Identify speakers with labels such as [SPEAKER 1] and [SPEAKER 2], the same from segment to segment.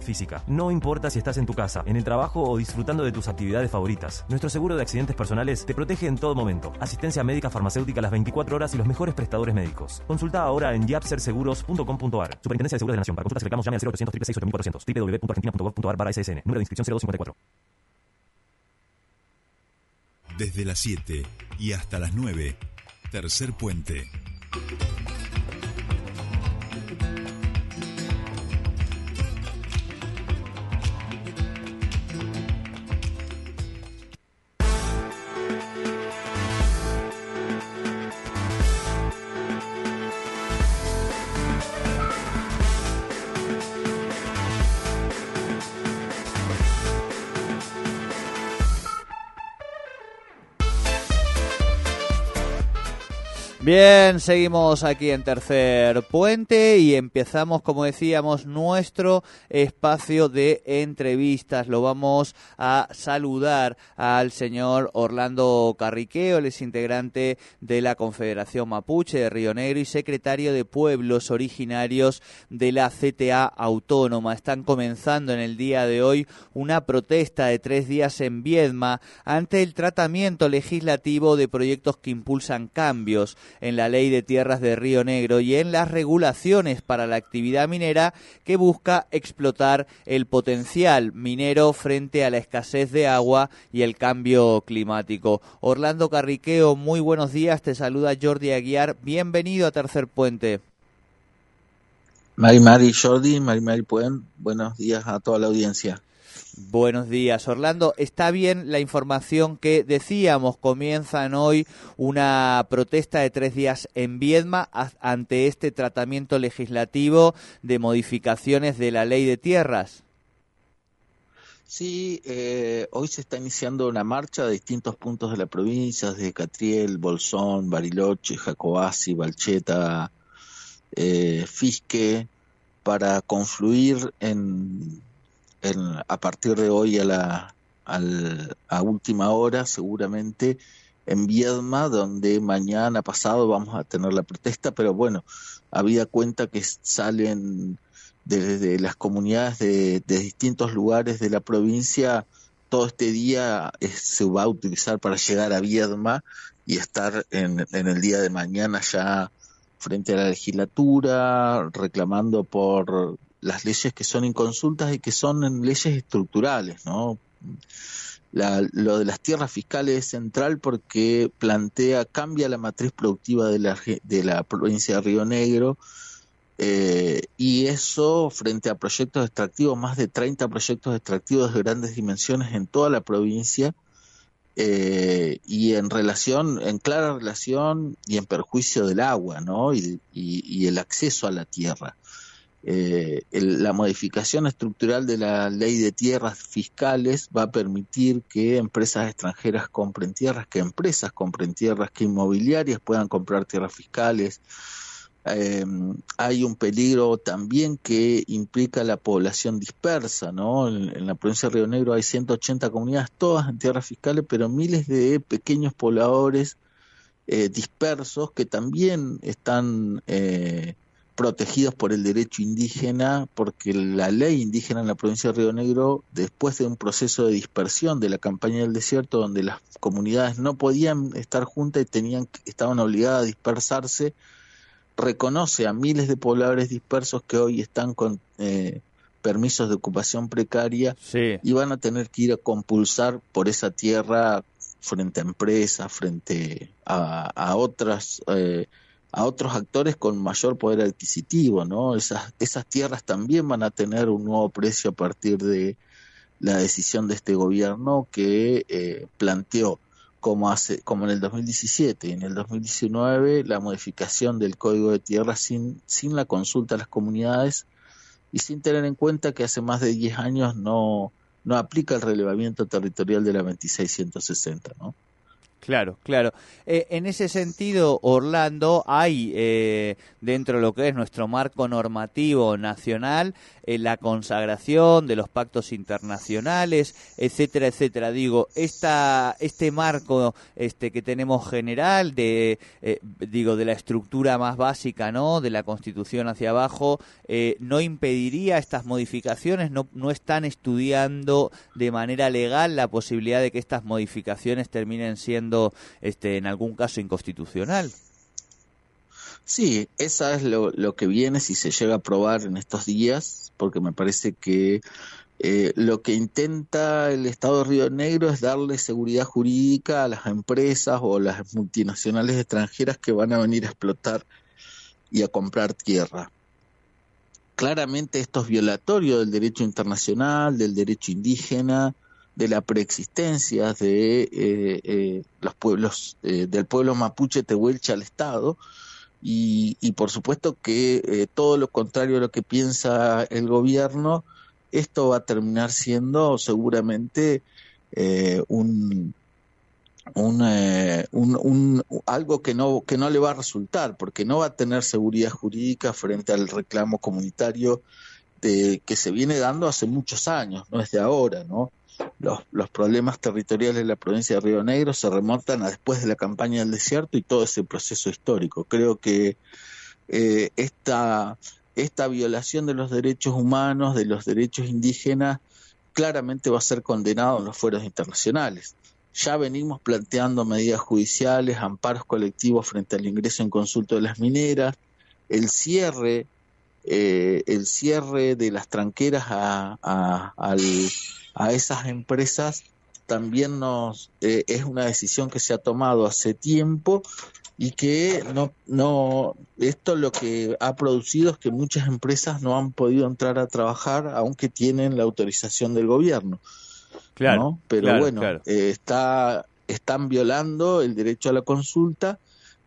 [SPEAKER 1] física. No importa si estás en tu casa, en el trabajo o disfrutando de tus actividades favoritas. Nuestro seguro de accidentes personales te protege en todo momento. Asistencia médica farmacéutica las 24 horas y los mejores prestadores médicos. Consulta ahora en yapserseguros.com.ar. Superintendencia de Seguros de Nación. Para consultas reclamos llame al 0800 666 www.argentina.gov.ar barra SSN. Número de inscripción 0254.
[SPEAKER 2] Desde las 7 y hasta las 9. Tercer puente.
[SPEAKER 3] Bien, seguimos aquí en Tercer Puente y empezamos, como decíamos, nuestro espacio de entrevistas. Lo vamos a saludar al señor Orlando Carriqueo, él es integrante de la Confederación Mapuche de Río Negro y secretario de Pueblos Originarios de la CTA Autónoma. Están comenzando en el día de hoy una protesta de tres días en Viedma ante el tratamiento legislativo de proyectos que impulsan cambios en la ley de tierras de Río Negro y en las regulaciones para la actividad minera que busca explotar el potencial minero frente a la escasez de agua y el cambio climático. Orlando Carriqueo, muy buenos días, te saluda Jordi Aguiar, bienvenido a Tercer Puente.
[SPEAKER 4] Mari Mari Jordi, Mari Mari Puen, buenos días a toda la audiencia.
[SPEAKER 3] Buenos días, Orlando. Está bien la información que decíamos. Comienzan hoy una protesta de tres días en Viedma ante este tratamiento legislativo de modificaciones de la ley de tierras.
[SPEAKER 4] Sí, eh, hoy se está iniciando una marcha de distintos puntos de la provincia, desde Catriel, Bolsón, Bariloche, Jacobasi, Balcheta, eh, Fisque, para confluir en a partir de hoy a la última hora seguramente en Viedma, donde mañana pasado vamos a tener la protesta, pero bueno, había cuenta que salen desde las comunidades de, distintos lugares de la provincia, todo este día se va a utilizar para llegar a Viedma y estar en, en el día de mañana ya frente a la legislatura, reclamando por las leyes que son inconsultas y que son leyes estructurales, ¿no? lo de las tierras fiscales es central porque plantea, cambia la matriz productiva de la, de la provincia de Río Negro eh, y eso frente a proyectos extractivos, más de 30 proyectos extractivos de grandes dimensiones en toda la provincia eh, y en relación, en clara relación y en perjuicio del agua, y el acceso a la tierra eh, la modificación estructural de la ley de tierras fiscales va a permitir que empresas extranjeras compren tierras, que empresas compren tierras, que inmobiliarias puedan comprar tierras fiscales. Eh, hay un peligro también que implica la población dispersa, ¿no? En, la provincia de Río Negro hay 180 comunidades, todas en tierras fiscales, pero miles de pequeños pobladores eh, dispersos que también están eh, protegidos por el derecho indígena, porque la ley indígena en la provincia de Río Negro, después de un proceso de dispersión de la campaña del desierto, donde las comunidades no podían estar juntas y tenían, estaban obligadas a dispersarse, reconoce a miles de pobladores dispersos que hoy están con eh, permisos de ocupación precaria y van a tener que ir a compulsar por esa tierra frente a empresas, frente a, otras eh, a otros actores con mayor poder adquisitivo, ¿no? Esas, esas tierras también van a tener un nuevo precio a partir de la decisión de este gobierno que eh, planteó como hace como en el 2017 y en el 2019 la modificación del código de tierras sin sin la consulta a las comunidades y sin tener en cuenta que hace más de 10 años no no aplica el relevamiento territorial de la 2660, ¿no?
[SPEAKER 3] Claro, claro. Eh, en ese sentido, Orlando, hay eh, dentro de lo que es nuestro marco normativo nacional eh, la consagración de los pactos internacionales, etcétera, etcétera. Digo, esta, este marco este, que tenemos general de, digo, de la estructura más básica, ¿no? De la Constitución hacia abajo, no impediría estas modificaciones. No, no están estudiando de manera legal la posibilidad de que estas modificaciones terminen siendo este, en algún caso inconstitucional.
[SPEAKER 4] Sí, esa es lo, que viene si se llega a aprobar en estos días, porque me parece que eh, lo que intenta el Estado de Río Negro es darle seguridad jurídica a las empresas o las multinacionales extranjeras que van a venir a explotar y a comprar tierra. Claramente esto es violatorio del derecho internacional, del derecho indígena, de la preexistencia de eh, eh, los pueblos eh, del pueblo mapuche tehuelche al Estado. Y, y por supuesto que todo lo contrario a lo que piensa el gobierno esto va a terminar siendo seguramente un, un, un, un, algo que no que no le va a resultar porque no va a tener seguridad jurídica frente al reclamo comunitario de, que se viene dando hace muchos años no es de ahora no los, problemas territoriales de la provincia de Río Negro se remontan a después de la campaña del desierto y todo ese proceso histórico. Creo que eh, esta, esta violación de los derechos humanos, de los derechos indígenas, claramente va a ser condenado en los fueros internacionales. Ya venimos planteando medidas judiciales, amparos colectivos frente al ingreso en consulto de las mineras, el cierre, eh, el cierre de las tranqueras a, a, al a esas empresas también nos eh, es una decisión que se ha tomado hace tiempo y que no no esto lo que ha producido es que muchas empresas no han podido entrar a trabajar aunque tienen la autorización del gobierno claro pero bueno eh, está están violando el derecho a la consulta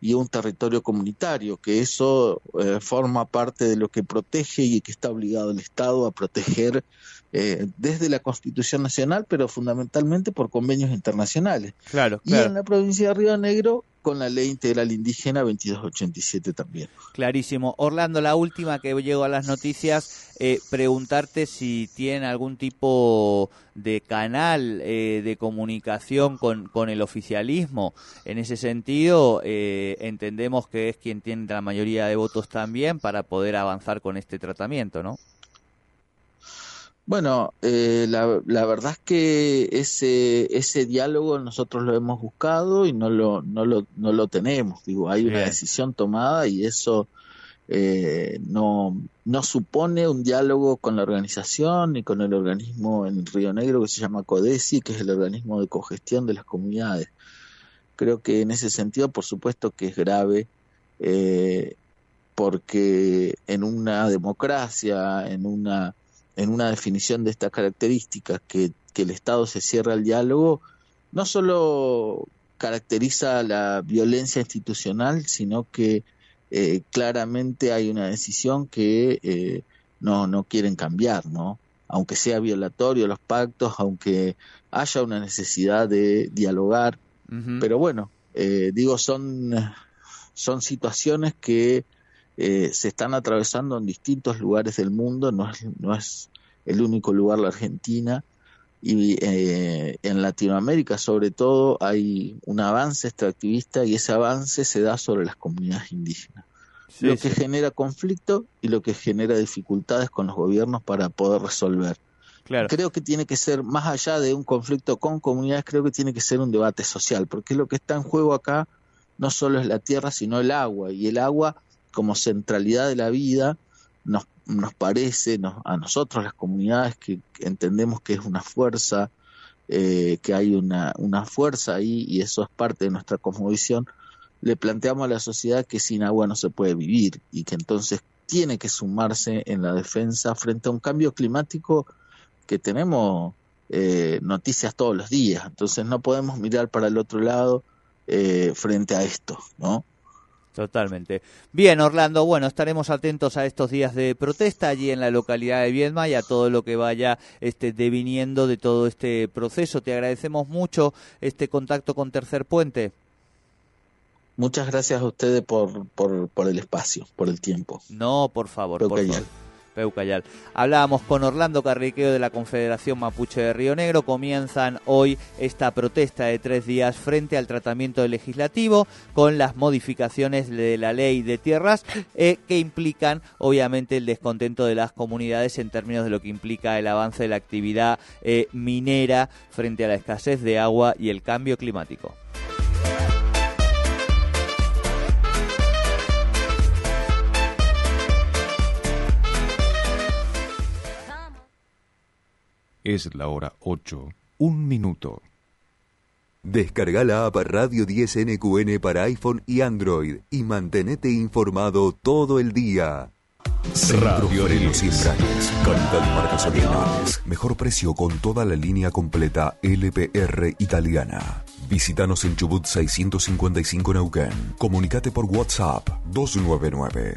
[SPEAKER 4] y un territorio comunitario, que eso eh, forma parte de lo que protege y que está obligado el Estado a proteger eh, desde la Constitución Nacional, pero fundamentalmente por convenios internacionales.
[SPEAKER 3] Claro,
[SPEAKER 4] Y en la provincia de Río Negro con la Ley Integral Indígena 2287 también.
[SPEAKER 3] Clarísimo. Orlando, la última que llegó a las noticias, eh, preguntarte si tienen algún tipo de canal eh, de comunicación con, con, el oficialismo. En ese sentido, entendemos que es quien tiene la mayoría de votos también para poder avanzar con este tratamiento, ¿no?
[SPEAKER 4] Bueno, eh, la, la, verdad es que ese, ese diálogo nosotros lo hemos buscado y no lo, no lo, no lo tenemos. Digo, hay una decisión tomada y eso eh, no, no supone un diálogo con la organización ni con el organismo en Río Negro que se llama CODESI, que es el organismo de cogestión de las comunidades. Creo que en ese sentido, por supuesto que es grave, eh, porque en una democracia, en una en una definición de estas características, que, el Estado se cierra al diálogo, no solo caracteriza la violencia institucional, sino que eh, claramente hay una decisión que eh, no, no quieren cambiar, ¿no? Aunque sea violatorio los pactos, aunque haya una necesidad de dialogar, pero bueno, eh, digo, son, son situaciones que eh, se están atravesando en distintos lugares del mundo, no es, no es el único lugar la Argentina, y eh, en Latinoamérica sobre todo hay un avance extractivista y ese avance se da sobre las comunidades indígenas. lo que genera conflicto y lo que genera dificultades con los gobiernos para poder resolver. Creo que tiene que ser, más allá de un conflicto con comunidades, creo que tiene que ser un debate social, porque lo que está en juego acá no solo es la tierra, sino el agua, y el agua como centralidad de la vida, nos, nos parece, a nosotros las comunidades que, entendemos que es una fuerza, eh, que hay una, una fuerza ahí y eso es parte de nuestra cosmovisión, le planteamos a la sociedad que sin agua no se puede vivir y que entonces tiene que sumarse en la defensa frente a un cambio climático que tenemos eh, noticias todos los días. Entonces no podemos mirar para el otro lado eh, frente a esto, ¿no?
[SPEAKER 3] Totalmente. Bien, Orlando, bueno, estaremos atentos a estos días de protesta allí en la localidad de Viedma y a todo lo que vaya este, deviniendo de todo este proceso. Te agradecemos mucho este contacto con Tercer Puente.
[SPEAKER 4] Muchas gracias a ustedes por, por, por el espacio, por el tiempo.
[SPEAKER 3] No, por favor, por favor. Peucayal. Hablábamos con Orlando Carriqueo de la Confederación Mapuche de Río Negro. Comienzan hoy esta protesta de tres días frente al tratamiento legislativo con las modificaciones de la ley de tierras eh, que implican obviamente el descontento de las comunidades en términos de lo que implica el avance de la actividad eh, minera frente a la escasez de agua y el cambio climático.
[SPEAKER 5] Es la hora 8, un minuto.
[SPEAKER 6] Descarga la app Radio 10 NQN para iPhone y Android y mantenete informado todo el día.
[SPEAKER 7] Radio y embragues, calidad y marcas originales. Mejor precio con toda la línea completa LPR italiana. Visítanos en Chubut 655 Neuquén. Comunicate por WhatsApp 299